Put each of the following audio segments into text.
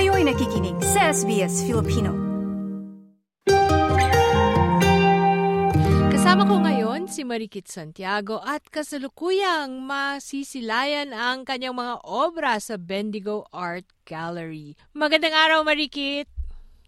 Kayo'y nakikinig sa SBS Filipino. Kasama ko ngayon si Marikit Santiago at kasalukuyang masisilayan ang kanyang mga obra sa Bendigo Art Gallery. Magandang araw, Marikit!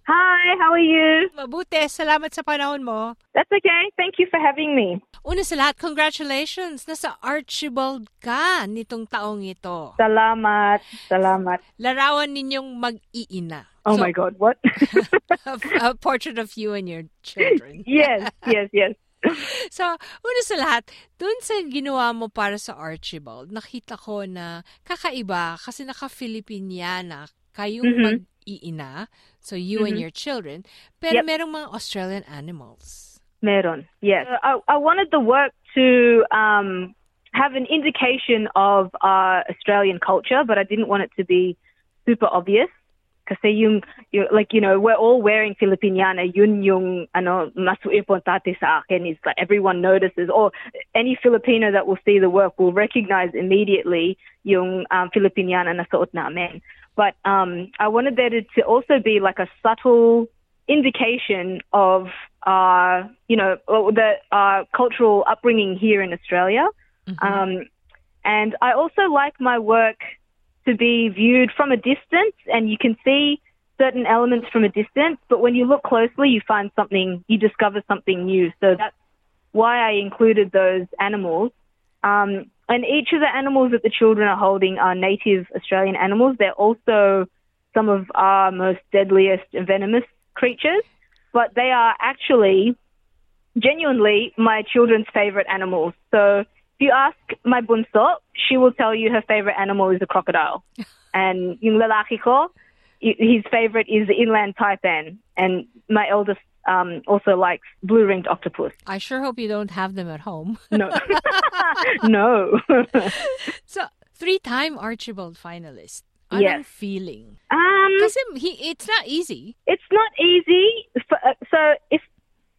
Hi, how are you? Mabuti, salamat sa panahon mo. That's okay. Thank you for having me. Una sa lahat, congratulations! Nasa Archibald ka nitong taong ito. Salamat. Salamat. Larawan ninyong mag-iina. Oh So, my God, what? a, a portrait of you and your children. yes, yes, yes. So, una sa lahat, dun sa ginawa mo para sa Archibald, nakita ko na kakaiba kasi naka-Filipiniana kayong Mhm. mag-iina, so you and Mhm. your children, pero Yep. merong mga Australian animals. Meron, yes. Uh, I, I wanted the work to um, have an indication of our Australian culture, but I didn't want it to be super obvious. Kasi yung, yung, like, you know, we're all wearing Filipiniana. Yun yung, ano, mas importante sa akin is that everyone notices, or any Filipino that will see the work will recognize immediately yung um, Filipiniana na suot namin. But um, I wanted there to, to also be like a subtle indication of uh, you know, the uh, cultural upbringing here in Australia. Um, and I also like my work to be viewed from a distance, and you can see certain elements from a distance, but when you look closely, you find something, you discover something new. So that's why I included those animals. Um, and each of the animals that the children are holding are native Australian animals. They're also some of our most deadliest and venomous creatures, but they are actually genuinely my children's favorite animals. So if you ask my bunso, she will tell you her favorite animal is a crocodile. and yung lalaki ko, his favorite is the inland taipan. And my eldest um, also likes blue-ringed octopus. I sure hope you don't have them at home. No. no. so, three-time Archibald finalist. Anong Yes. feeling? um, Kasi he, it's not easy. it's not easy. Uh, So if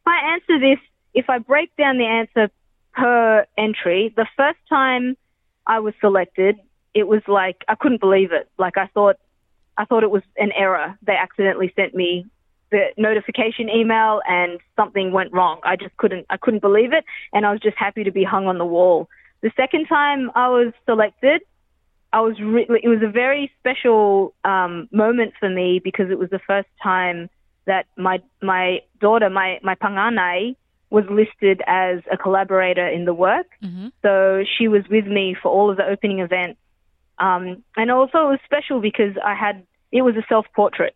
I answer this, if I break down the answer per entry, the first time I was selected, it was like I couldn't believe it. Like I thought, I thought it was an error. They accidentally sent me the notification email and something went wrong. I just couldn't, I couldn't believe it, and I was just happy to be hung on the wall. The second time I was selected, I was re- it was a very special um, moment for me because it was the first time that my my daughter, my my panganai, was listed as a collaborator in the work. Mhm. So she was with me for all of the opening events, um, and also it was special because I had it was a self portrait.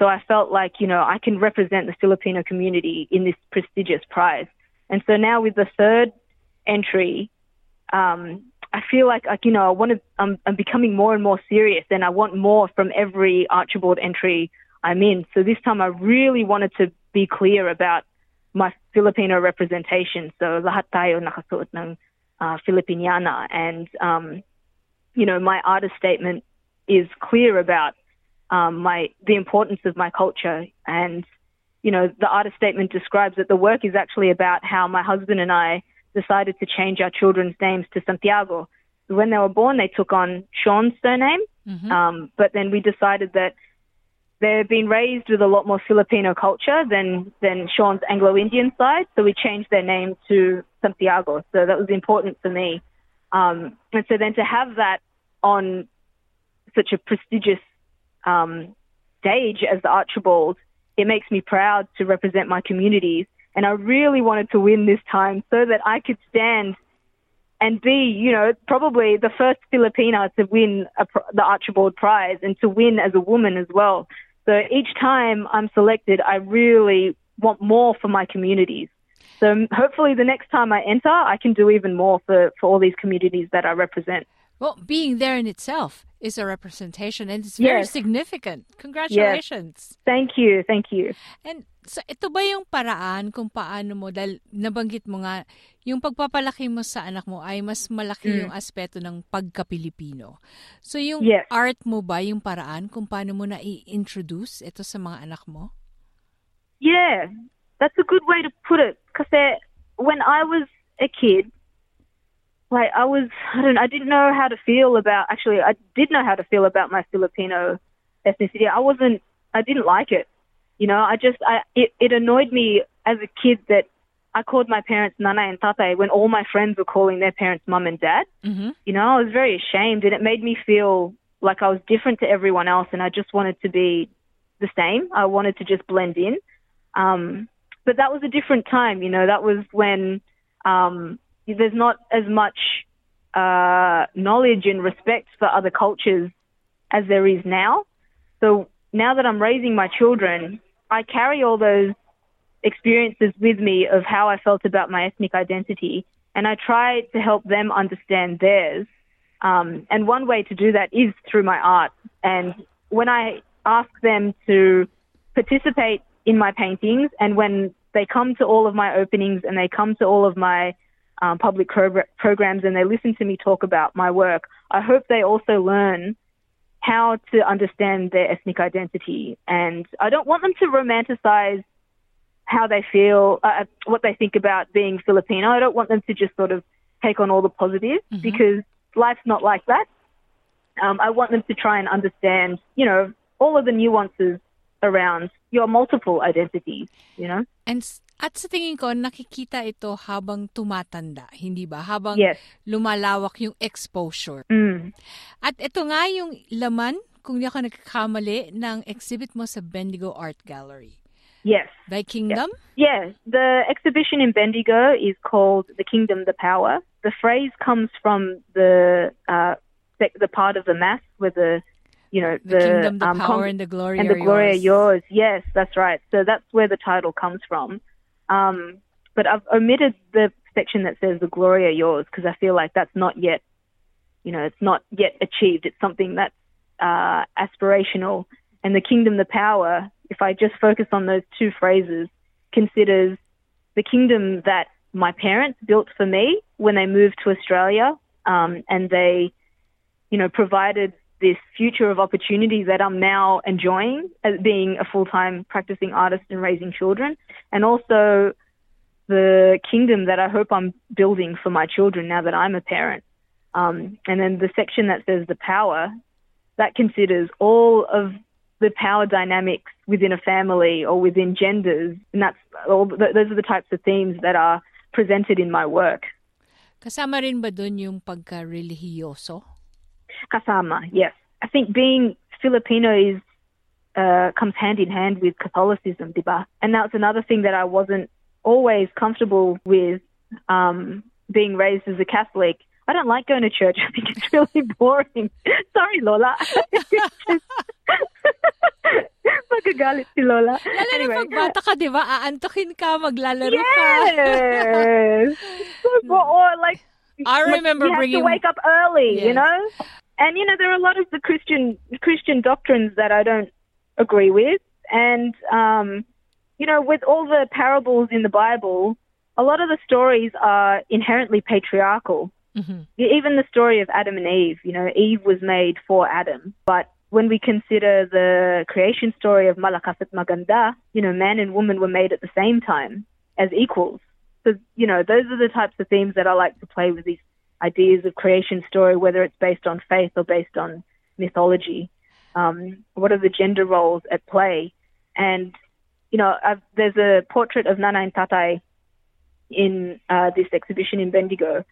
So I felt like you know I can represent the Filipino community in this prestigious prize. And so now with the third entry, um, I feel like like you know I want to I'm, I'm becoming more and more serious, and I want more from every Archibald entry I'm in. So this time I really wanted to be clear about my Filipino representation. So lahat tayo nakasuot ng uh, Filipiniana, and um, you know my artist statement is clear about um, my the importance of my culture and you know the artist statement describes that the work is actually about how my husband and I decided to change our children's names to Santiago. When they were born, they took on Sean's surname, Mhm. um, but then we decided that they've been raised with a lot more Filipino culture than than Sean's Anglo-Indian side, so we changed their name to Santiago. So that was important for me, um, and so then to have that on such a prestigious um, stage as the Archibald, it makes me proud to represent my communities. And I really wanted to win this time so that I could stand and be, you know, probably the first Filipina to win a, the Archibald Prize and to win as a woman as well. So each time I'm selected, I really want more for my communities. So hopefully the next time I enter, I can do even more for, for all these communities that I represent. Well, being there in itself is a representation and it's very Yes. significant. Congratulations. Thank you. Thank you. And so ito ba yung paraan kung paano mo, dahil nabanggit mo nga, yung pagpapalaki mo sa anak mo ay mas malaki yung aspeto ng pagka-Pilipino. So yung Yes. art mo ba yung paraan kung paano mo na i-introduce ito sa mga anak mo? Yeah, that's a good way to put it. Because when I was a kid, like I was, I don't, I didn't know how to feel about. Actually, I did know how to feel about my Filipino ethnicity. I wasn't. I didn't like it. You know, I just. I it, it annoyed me as a kid that I called my parents nana and tate when all my friends were calling their parents mum and dad. Mm-hmm. You know, I was very ashamed, and it made me feel like I was different to everyone else, and I just wanted to be the same. I wanted to just blend in. Um, but that was a different time. You know, that was when um, there's not as much uh, knowledge and respect for other cultures as there is now. So now that I'm raising my children, I carry all those experiences with me of how I felt about my ethnic identity, and I try to help them understand theirs. Um, and one way to do that is through my art. And when I ask them to participate in my paintings, and when they come to all of my openings and they come to all of my um, public pro- programs and they listen to me talk about my work, I hope they also learn how to understand their ethnic identity. And I don't want them to romanticize how they feel, uh, what they think about being Filipino. I don't want them to just sort of take on all the positives Mhm. because life's not like that. Um, I want them to try and understand, you know, all of the nuances around your multiple identities, you know? And at sa tingin ko, nakikita ito habang tumatanda, hindi ba? Habang Yes. lumalawak yung exposure. Mm. At ito nga yung laman, kung di ako nagkakamali, ng exhibit mo sa Bendigo Art Gallery. Yes. Thy Kingdom? Yeah, the exhibition in Bendigo is called "The Kingdom, the Power." The phrase comes from the uh, the, the part of the mass where the you know The, Kingdom, the um, Power, con- and the Glory and are the glory are yours. yours. Yes, that's right. So that's where the title comes from. Um, but I've omitted the section that says the glory are yours because I feel like that's not yet, you know, it's not yet achieved. It's something that's uh, aspirational. And the kingdom, the power, if I just focus on those two phrases, considers the kingdom that my parents built for me when they moved to Australia, um, and they, you know, provided this future of opportunity that I'm now enjoying as being a full time practicing artist and raising children, and also the kingdom that I hope I'm building for my children now that I'm a parent. Um, and then the section that says the power, that considers all of the power dynamics within a family or within genders, and that's all. Th- those are the types of themes that are presented in my work. Kasama rin ba dun yung pagka-religyoso? Kasama, yes. I think being Filipino is uh, comes hand in hand with Catholicism, diba? And that's another thing that I wasn't always comfortable with. Um, being raised as a Catholic, I don't like going to church. I think it's really boring. Sorry, Lola. Magagalit si Lola. Lalo Anyway. na pag bata ka, di ba? Ka, maglalaro ka. Yes. So, or like I like, remember you have to wake up early, you know. And you know there are a lot of the Christian Christian doctrines that I don't agree with, and um, you know, with all the parables in the Bible, a lot of the stories are inherently patriarchal. Mhm. Even the story of Adam and Eve, you know, Eve was made for Adam, but when we consider the creation story of Malakas at Maganda, you know, man and woman were made at the same time as equals. So, you know, those are the types of themes that I like to play with these ideas of creation story, whether it's based on faith or based on mythology. Um, what are the gender roles at play? And, you know, I've, there's a portrait of Nana and Tatai in uh, this exhibition in Bendigo,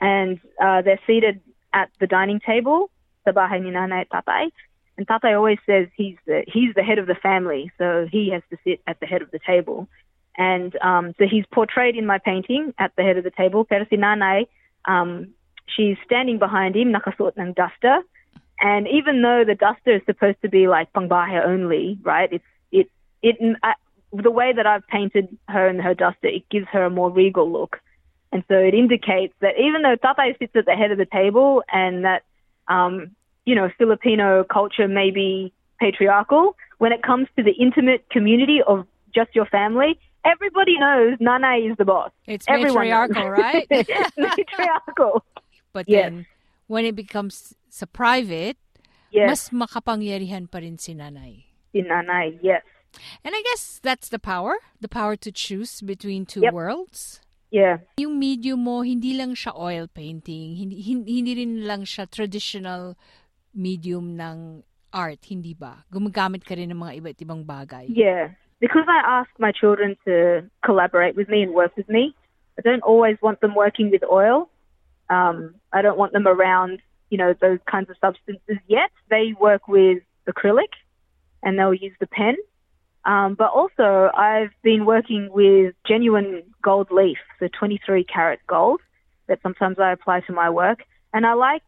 and uh, they're seated at the dining table, sa bahay ni Nana at Tatai. And Tatai always says he's the, he's the head of the family, so he has to sit at the head of the table. And um, so he's portrayed in my painting at the head of the table. Pero si Nanay, um, she's standing behind him, nakasuot ng duster. And even though the duster is supposed to be like pangbahe only, right? It's it it uh, the way that I've painted her and her duster, it gives her a more regal look. And so it indicates that even though Tatai sits at the head of the table and that, um, you know, Filipino culture may be patriarchal, when it comes to the intimate community of just your family, everybody knows Nana is the boss. It's Everyone matriarchal, knows. right? matriarchal. But Yes. then, when it becomes sa private, Yes, mas makapangyarihan pa rin si nanay. in Nana, yes. And I guess that's the power, the power to choose between two Yep. worlds. Yeah. Yung medium mo, hindi lang siya oil painting, hindi, hin- hindi rin lang siya traditional medium ng art, hindi ba? Gumagamit ka rin ng mga iba't ibang bagay. Yeah. Because I ask my children to collaborate with me and work with me, I don't always want them working with oil. Um, I don't want them around, you know, those kinds of substances yet. They work with acrylic and they'll use the pen. Um, but also, I've been working with genuine gold leaf, so 23 karat gold, that sometimes I apply to my work. And I like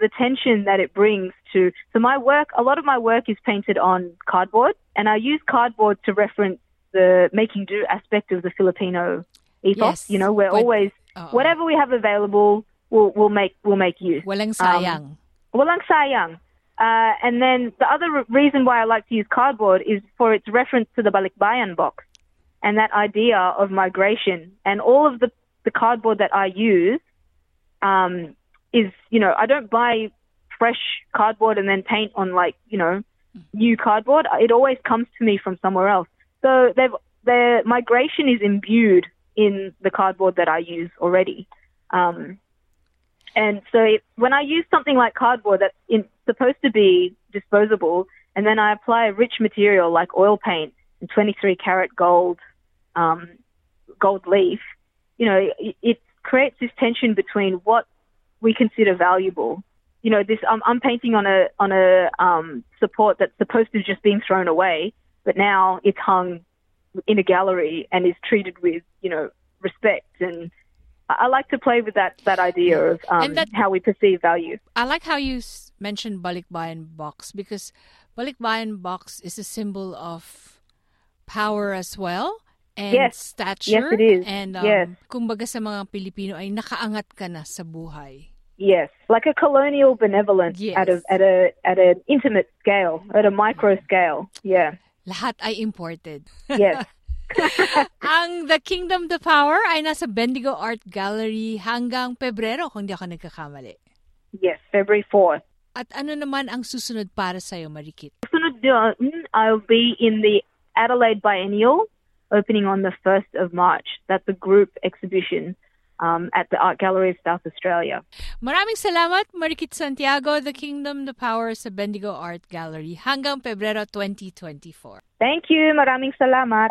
the tension that it brings to. So, my work, a lot of my work is painted on cardboard, and I use cardboard to reference the making do aspect of the Filipino ethos. Yes, You know, we're but- always, Oo. whatever we have available, we'll, we'll, make, we'll make use. Walang sayang. Walang sayang. Uh, and then the other re- reason why I like to use cardboard is for its reference to the Balikbayan box and that idea of migration. And all of the, the cardboard that I use um, is, you know, I don't buy fresh cardboard and then paint on like, you know, new cardboard. It always comes to me from somewhere else. So they've, their migration is imbued in the cardboard that I use already. Um, and so it, when I use something like cardboard that's in, supposed to be disposable, and then I apply a rich material like oil paint and 23 karat gold, um, gold leaf, you know, it, it creates this tension between what we consider valuable. You know, this I'm, I'm painting on a on a um, support that's supposed to have just been thrown away, but now it's hung in a gallery and is treated with you know respect and I like to play with that that idea of um, that- how we perceive value. I like how you mentioned Balikbayan box because Balikbayan box is a symbol of power as well and Yes. stature. Yes, it is. And um, Yes. kumbaga sa mga Pilipino ay nakaangat ka na sa buhay. Yes, like a colonial benevolence Yes. at a at a at an intimate scale, at a micro scale. Yeah. Lahat ay imported. Yes. Ang The Kingdom the Power ay nasa Bendigo Art Gallery hanggang Pebrero kung di ako nagkakamali. yes. February fourth. At ano naman ang susunod para sa'yo, Marikit? Sunod doon, I'll be in the Adelaide Biennial, opening on the first of March. That's a group exhibition um, at the Art Gallery of South Australia. Maraming salamat, Marikit Santiago, The Kingdom the Power sa Bendigo Art Gallery hanggang Pebrero 2024. Thank you. Maraming salamat.